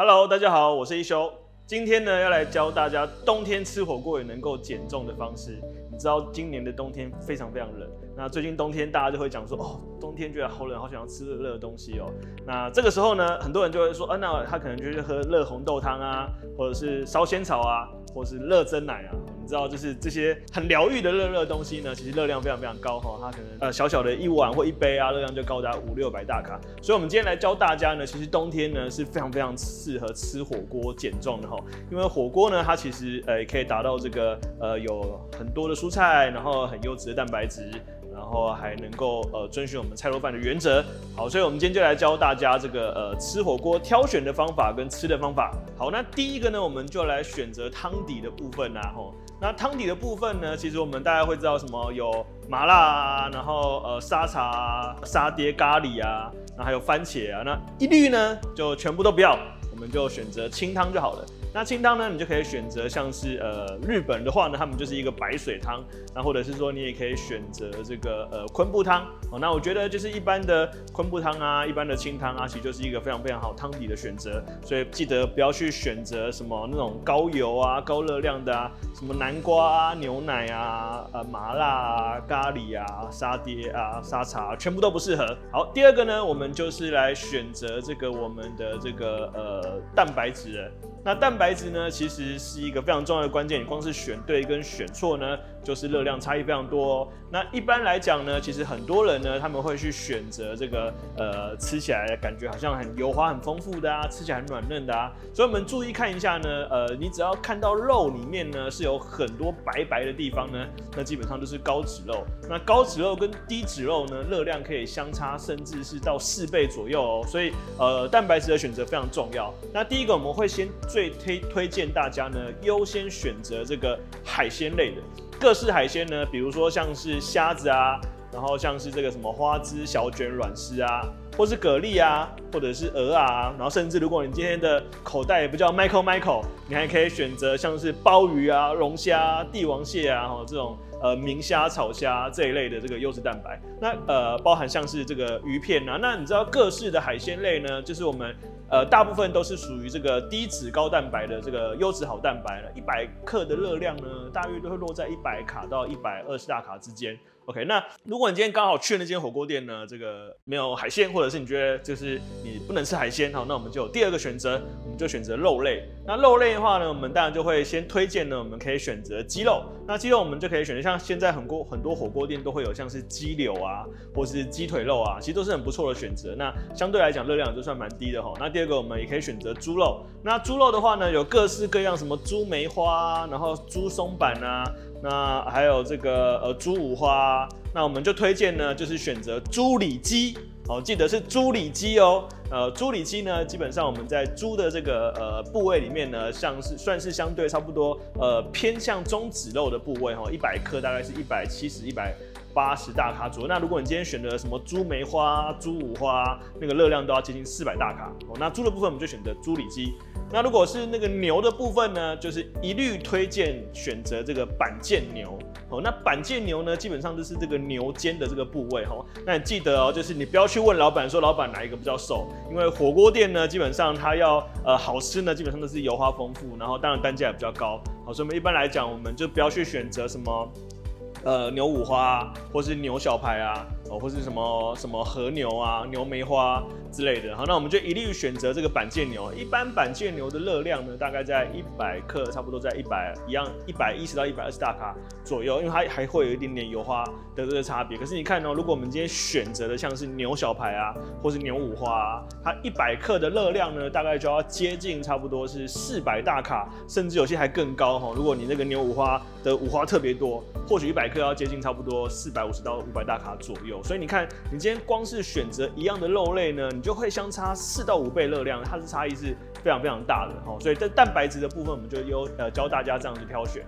Hello，大家好，我是一休。今天呢，要来教大家冬天吃火锅也能够减重的方式。你知道今年的冬天非常非常冷，那最近冬天大家就会讲说，哦，冬天觉得好冷，好想要吃热热的东西哦。那这个时候呢，很多人就会说，啊，那他可能就是喝热红豆汤啊，或者是烧仙草啊，或者是热蒸奶啊。知道，就是这些很疗愈的热热东西呢，其实热量非常非常高哈，它可能呃小小的一碗或一杯啊，热量就高达五六百大卡。所以，我们今天来教大家呢，其实冬天呢是非常非常适合吃火锅减重的哈，因为火锅呢，它其实呃可以达到这个呃有很多的蔬菜，然后很优质的蛋白质。然后还能够呃遵循我们菜肉饭的原则，好，所以我们今天就来教大家这个呃吃火锅挑选的方法跟吃的方法。好，那第一个呢，我们就来选择汤底的部分啦。吼，那汤底的部分呢，其实我们大家会知道什么有麻辣啊，然后呃沙茶啊、沙爹咖喱啊，然后还有番茄啊，那一律呢就全部都不要，我们就选择清汤就好了。那清汤呢，你就可以选择像是呃日本的话呢，他们就是一个白水汤，那或者是说你也可以选择这个呃昆布汤哦。那我觉得就是一般的昆布汤啊，一般的清汤啊，其实就是一个非常非常好汤底的选择。所以记得不要去选择什么那种高油啊、高热量的啊，什么南瓜啊、牛奶啊、呃麻辣啊、咖喱啊、沙爹啊、沙茶啊，全部都不适合。好，第二个呢，我们就是来选择这个我们的这个呃蛋白质。那蛋白质呢，其实是一个非常重要的关键。你光是选对跟选错呢，就是热量差异非常多哦。那一般来讲呢，其实很多人呢，他们会去选择这个呃，吃起来感觉好像很油滑很丰富的啊，吃起来很软嫩的啊。所以我们注意看一下呢，呃，你只要看到肉里面呢是有很多白白的地方呢，那基本上都是高脂肉。那高脂肉跟低脂肉呢，热量可以相差甚至是到四倍左右哦。所以呃，蛋白质的选择非常重要。那第一个我们会先最推推荐大家呢，优先选择这个海鲜类的。各式海鲜呢，比如说像是虾子啊，然后像是这个什么花枝、小卷、软丝啊，或是蛤蜊啊，或者是鹅啊，然后甚至如果你今天的口袋也不叫 Michael Michael，你还可以选择像是鲍鱼啊、龙虾、帝王蟹啊，哈这种呃明虾、草虾这一类的这个优质蛋白。那呃包含像是这个鱼片啊，那你知道各式的海鲜类呢，就是我们。呃，大部分都是属于这个低脂高蛋白的这个优质好蛋白了，一百克的热量呢，大约都会落在一百卡到一百二十大卡之间。OK，那如果你今天刚好去那间火锅店呢，这个没有海鲜，或者是你觉得就是你不能吃海鲜，好，那我们就有第二个选择，我们就选择肉类。那肉类的话呢，我们当然就会先推荐呢，我们可以选择鸡肉。那鸡肉我们就可以选择像现在很多很多火锅店都会有像是鸡柳啊，或是鸡腿肉啊，其实都是很不错的选择。那相对来讲热量就算蛮低的哈。那第二个我们也可以选择猪肉。那猪肉的话呢，有各式各样什么猪梅花，然后猪松板啊。那还有这个呃猪五花，那我们就推荐呢，就是选择猪里脊，哦，记得是猪里脊哦。呃，猪里脊呢，基本上我们在猪的这个呃部位里面呢，像是算是相对差不多呃偏向中指肉的部位哈，一百克大概是一百七十一百八十大卡左右。那如果你今天选择什么猪梅花、猪五花，那个热量都要接近四百大卡哦。那猪的部分我们就选择猪里脊。那如果是那个牛的部分呢，就是一律推荐选择这个板腱牛。哦，那板腱牛呢，基本上就是这个牛肩的这个部位。哈，那你记得哦，就是你不要去问老板说老板哪一个比较瘦，因为火锅店呢，基本上它要呃好吃呢，基本上都是油花丰富，然后当然单价也比较高。好，所以我们一般来讲，我们就不要去选择什么呃牛五花或是牛小排啊。哦，或是什么什么和牛啊、牛梅花之类的，好，那我们就一律选择这个板腱牛。一般板腱牛的热量呢，大概在一百克，差不多在一百一样，一百一十到一百二十大卡左右，因为它还会有一点点油花的这个差别。可是你看哦，如果我们今天选择的像是牛小排啊，或是牛五花啊，它一百克的热量呢，大概就要接近差不多是四百大卡，甚至有些还更高哈。如果你那个牛五花的五花特别多，或许一百克要接近差不多四百五十到五百大卡左右。所以你看，你今天光是选择一样的肉类呢，你就会相差四到五倍热量，它的差异是非常非常大的哈。所以在蛋白质的部分，我们就优呃教大家这样子挑选。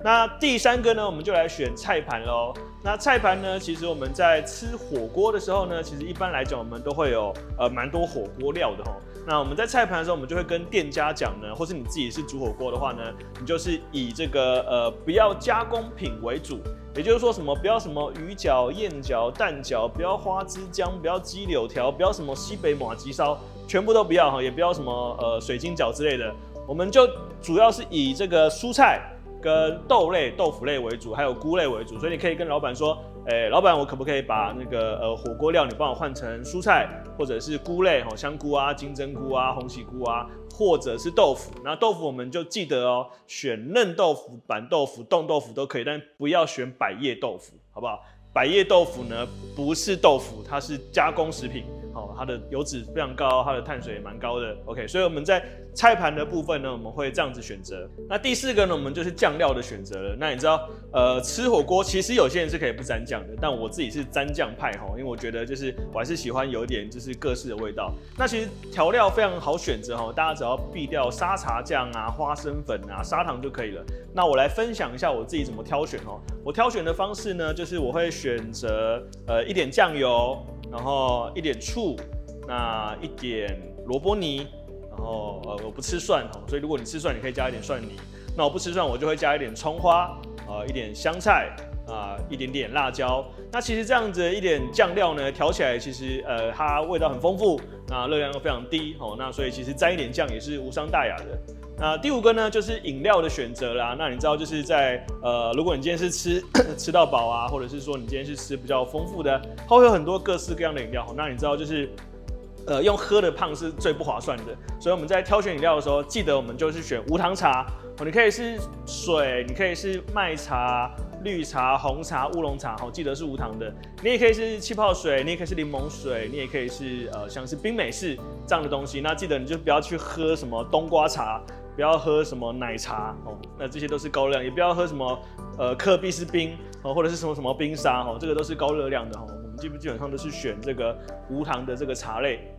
那第三个呢，我们就来选菜盘喽。那菜盘呢，其实我们在吃火锅的时候呢，其实一般来讲我们都会有呃蛮多火锅料的哈。那我们在菜盘的时候，我们就会跟店家讲呢，或是你自己是煮火锅的话呢，你就是以这个呃不要加工品为主。也就是说什么不要什么鱼饺、燕饺、蛋饺，不要花枝姜，不要鸡柳条，不要什么西北马吉烧，全部都不要哈，也不要什么呃水晶饺之类的，我们就主要是以这个蔬菜跟豆类、豆腐类为主，还有菇类为主，所以你可以跟老板说。哎、老板，我可不可以把那个呃火锅料你帮我换成蔬菜，或者是菇类，吼香菇啊、金针菇啊、红喜菇啊，或者是豆腐？那豆腐我们就记得哦，选嫩豆腐、板豆腐、冻豆腐都可以，但不要选百叶豆腐，好不好？百叶豆腐呢，不是豆腐，它是加工食品。哦，它的油脂非常高，它的碳水也蛮高的。OK，所以我们在菜盘的部分呢，我们会这样子选择。那第四个呢，我们就是酱料的选择了。那你知道，呃，吃火锅其实有些人是可以不沾酱的，但我自己是沾酱派哈，因为我觉得就是我还是喜欢有点就是各式的味道。那其实调料非常好选择哈，大家只要避掉沙茶酱啊、花生粉啊、砂糖就可以了。那我来分享一下我自己怎么挑选哦。我挑选的方式呢，就是我会选择呃一点酱油。然后一点醋，那一点萝卜泥，然后呃我不吃蒜哦，所以如果你吃蒜，你可以加一点蒜泥。那我不吃蒜，我就会加一点葱花，呃一点香菜啊、一点点辣椒。那其实这样子一点酱料呢，调起来其实呃它味道很丰富，那热量又非常低哦。那所以其实沾一点酱也是无伤大雅的。那第五个呢，就是饮料的选择啦。那你知道，就是在呃，如果你今天是吃 吃到饱啊，或者是说你今天是吃比较丰富的，它会有很多各式各样的饮料。那你知道，就是呃，用喝的胖是最不划算的。所以我们在挑选饮料的时候，记得我们就是选无糖茶。哦，你可以是水，你可以是麦茶、绿茶、红茶、乌龙茶，好，记得是无糖的。你也可以是气泡水，你也可以是柠檬水，你也可以是呃，像是冰美式这样的东西。那记得你就不要去喝什么冬瓜茶。不要喝什么奶茶哦，那这些都是高热量，也不要喝什么呃可必斯冰哦，或者是什么什么冰沙哦，这个都是高热量的哦。我们基不基本上都是选这个无糖的这个茶类。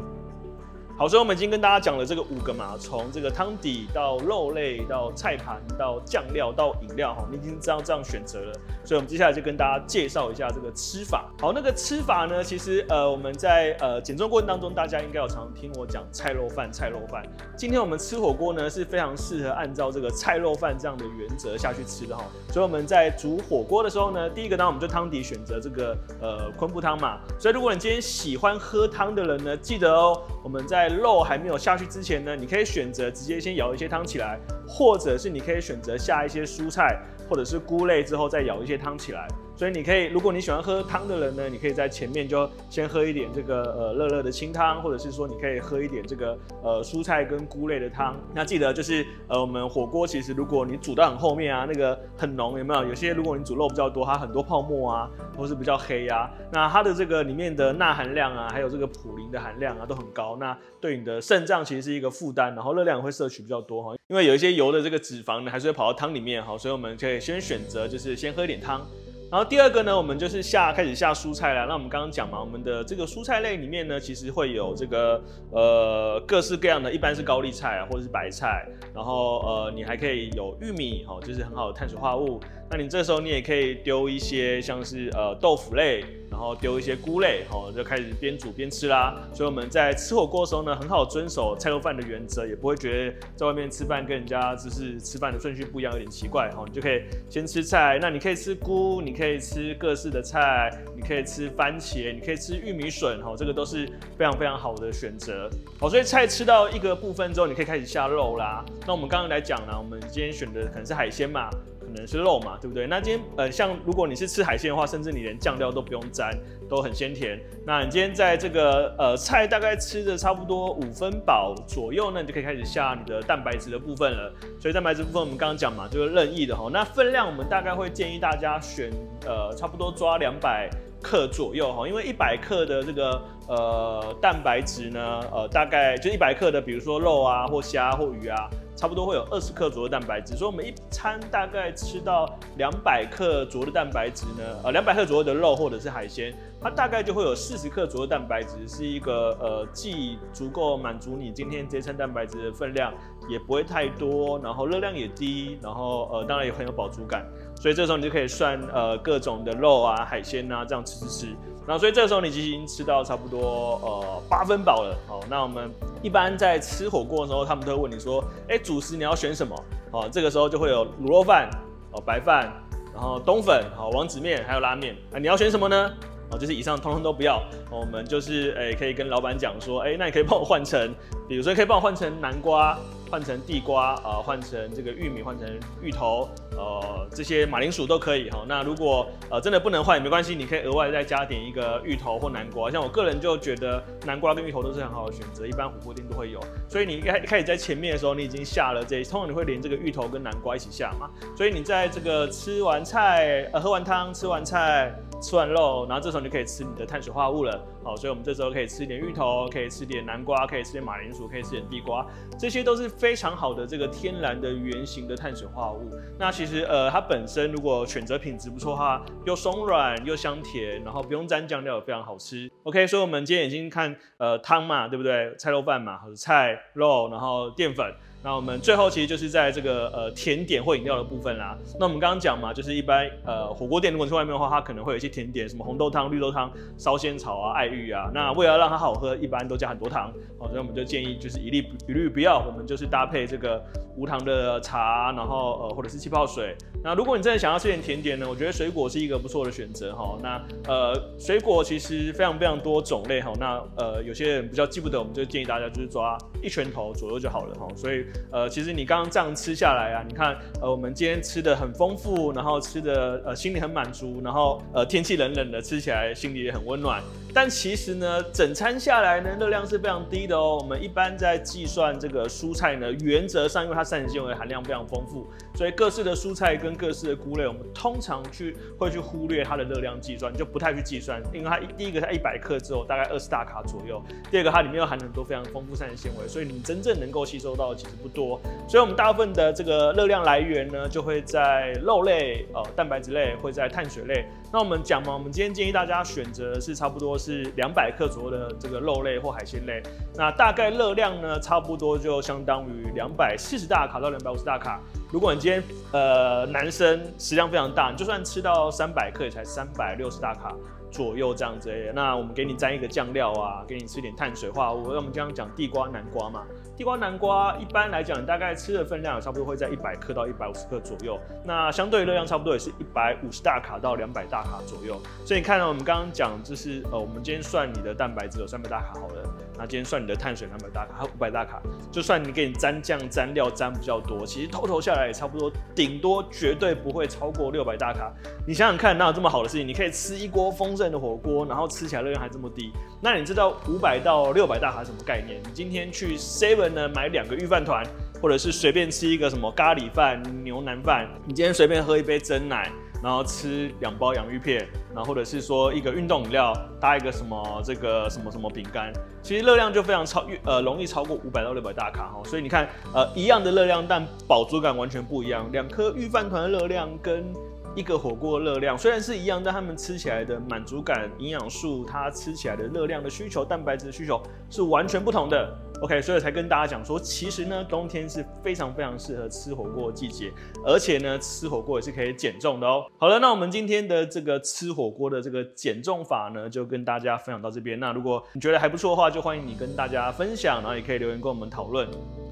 好，所以我们已经跟大家讲了这个五个嘛，从这个汤底到肉类到菜盘到酱料到饮料哈，你已经知道这样选择了。所以我们接下来就跟大家介绍一下这个吃法。好，那个吃法呢，其实呃我们在呃减重过程当中，大家应该有常听我讲菜肉饭，菜肉饭。今天我们吃火锅呢是非常适合按照这个菜肉饭这样的原则下去吃的哈。所以我们在煮火锅的时候呢，第一个呢我们就汤底选择这个呃昆布汤嘛。所以如果你今天喜欢喝汤的人呢，记得哦，我们在肉还没有下去之前呢，你可以选择直接先舀一些汤起来，或者是你可以选择下一些蔬菜或者是菇类之后再舀一些汤起来。所以你可以，如果你喜欢喝汤的人呢，你可以在前面就先喝一点这个呃热热的清汤，或者是说你可以喝一点这个呃蔬菜跟菇类的汤。那记得就是呃我们火锅其实如果你煮到很后面啊，那个很浓有没有？有些如果你煮肉比较多，它很多泡沫啊，或是比较黑啊，那它的这个里面的钠含量啊，还有这个普林的含量啊都很高，那对你的肾脏其实是一个负担，然后热量会摄取比较多哈，因为有一些油的这个脂肪呢还是会跑到汤里面哈，所以我们可以先选择就是先喝一点汤。然后第二个呢，我们就是下开始下蔬菜了。那我们刚刚讲嘛，我们的这个蔬菜类里面呢，其实会有这个呃各式各样的，一般是高丽菜啊，或者是白菜。然后呃，你还可以有玉米哦，就是很好的碳水化合物。那你这时候你也可以丢一些像是呃豆腐类。然后丢一些菇类，好，就开始边煮边吃啦。所以我们在吃火锅的时候呢，很好遵守菜肉饭的原则，也不会觉得在外面吃饭跟人家就是吃饭的顺序不一样，有点奇怪。好，你就可以先吃菜。那你可以吃菇，你可以吃各式的菜，你可以吃番茄，你可以吃玉米笋，哈，这个都是非常非常好的选择。好，所以菜吃到一个部分之后，你可以开始下肉啦。那我们刚刚来讲呢，我们今天选的可能是海鲜嘛。可能是肉嘛，对不对？那今天呃，像如果你是吃海鲜的话，甚至你连酱料都不用沾，都很鲜甜。那你今天在这个呃菜大概吃的差不多五分饱左右，那你就可以开始下你的蛋白质的部分了。所以蛋白质部分我们刚刚讲嘛，就是任意的哈。那分量我们大概会建议大家选呃差不多抓两百克左右哈，因为一百克的这个呃蛋白质呢，呃大概就一百克的，比如说肉啊或虾或鱼啊。差不多会有二十克左右的蛋白质，所以我们一餐大概吃到两百克左右的蛋白质呢，呃，两百克左右的肉或者是海鲜，它大概就会有四十克左右蛋白质，是一个呃既足够满足你今天这餐蛋白质的分量，也不会太多，然后热量也低，然后呃当然也很有饱足感，所以这时候你就可以算呃各种的肉啊海鲜啊这样吃吃吃。那所以这个时候你其实已经吃到差不多呃八分饱了。好，那我们一般在吃火锅的时候，他们都会问你说，哎，主食你要选什么？好，这个时候就会有卤肉饭、哦白饭，然后冬粉、好王子面，还有拉面。那你要选什么呢？哦，就是以上通通都不要，我们就是诶、可以跟老板讲说，诶、欸，那你可以帮我换成，比如说可以帮我换成南瓜。换成地瓜啊，呃，换成这个玉米，换成芋头，呃，这些马铃薯都可以哈。那如果呃真的不能换也没关系，你可以额外再加点一个芋头或南瓜。像我个人就觉得南瓜跟芋头都是很好的选择，一般火锅店都会有。所以你一开开始在前面的时候，你已经下了这，通常你会连这个芋头跟南瓜一起下嘛。所以你在这个吃完菜，呃，喝完汤，吃完菜。吃完肉，然后这时候你可以吃你的碳水化合物了。好，所以我们这时候可以吃一点芋头，可以吃点南瓜，可以吃点马铃薯，可以吃点地瓜，这些都是非常好的这个天然的原型的碳水化合物。那其实呃，它本身如果选择品质不错的话，又松软又香甜，然后不用沾酱料也非常好吃。OK，所以我们今天已经看呃汤嘛，对不对？菜肉饭嘛，或者菜肉，然后淀粉。那我们最后其实就是在这个呃甜点或饮料的部分啦。那我们刚刚讲嘛，就是一般呃火锅店如果去外面的话，它可能会有一些甜点，什么红豆汤、绿豆汤、烧仙草啊、爱玉啊。那为了让它好喝，一般都加很多糖，哦，所以我们就建议就是一律一律不要，我们就是搭配这个无糖的茶，然后呃或者是气泡水。那如果你真的想要吃点甜点呢，我觉得水果是一个不错的选择哈。那呃水果其实非常非常多种类哈。那呃有些人比较记不得，我们就建议大家就是抓一拳头左右就好了哈。所以呃其实你刚刚这样吃下来啊，你看呃我们今天吃的很丰富，然后吃的呃心里很满足，然后呃天气冷冷的吃起来心里也很温暖。但其实呢，整餐下来呢，热量是非常低的哦。我们一般在计算这个蔬菜呢，原则上因为它膳食纤维含量非常丰富，所以各式的蔬菜跟各式的菇类，我们通常去会去忽略它的热量计算，就不太去计算，因为它第一个它一百克之后大概二十大卡左右，第二个它里面又含很多非常丰富膳食纤维，所以你真正能够吸收到的其实不多。所以我们大部分的这个热量来源呢，就会在肉类、呃蛋白质类，会在碳水类。那我们讲嘛，我们今天建议大家选择是差不多是两百克左右的这个肉类或海鲜类，那大概热量呢，差不多就相当于两百四十大卡到两百五十大卡。如果你今天呃男生食量非常大，你就算吃到三百克也才三百六十大卡。左右这样子，那我们给你沾一个酱料啊，给你吃点碳水化合物。我们刚刚讲地瓜、南瓜嘛，地瓜、南瓜一般来讲，大概吃的分量差不多会在一百克到一百五十克左右。那相对热量差不多也是一百五十大卡到两百大卡左右。所以你看到我们刚刚讲，就是呃，我们今天算你的蛋白质有三百大卡好了，那今天算你的碳水两百大卡，还有五百大卡，就算你给你沾酱、沾料沾比较多，其实偷偷下来也差不多，顶多绝对不会超过六百大卡。你想想看，哪有这么好的事情？你可以吃一锅丰盛的火锅，然后吃起来热量还这么低。那你知道五百到六百大卡什么概念？你今天去 Seven 呢买两个御饭团，或者是随便吃一个什么咖喱饭、牛腩饭。你今天随便喝一杯珍奶，然后吃两包洋芋片，然后或者是说一个运动饮料搭一个什么这个什么什么饼干，其实热量就非常超呃容易超过五百到六百大卡哈。所以你看呃一样的热量，但饱足感完全不一样。两颗御饭团的热量跟一个火锅热量虽然是一样，但他们吃起来的满足感、营养素，它吃起来的热量的需求、蛋白质的需求是完全不同的。OK，所以才跟大家讲说，其实呢，冬天是非常非常适合吃火锅的季节，而且呢，吃火锅也是可以减重的哦。好了，那我们今天的这个吃火锅的这个减重法呢，就跟大家分享到这边。那如果你觉得还不错的话，就欢迎你跟大家分享，然后也可以留言跟我们讨论。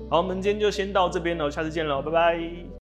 好，我们今天就先到这边喽，下次见喽，拜拜。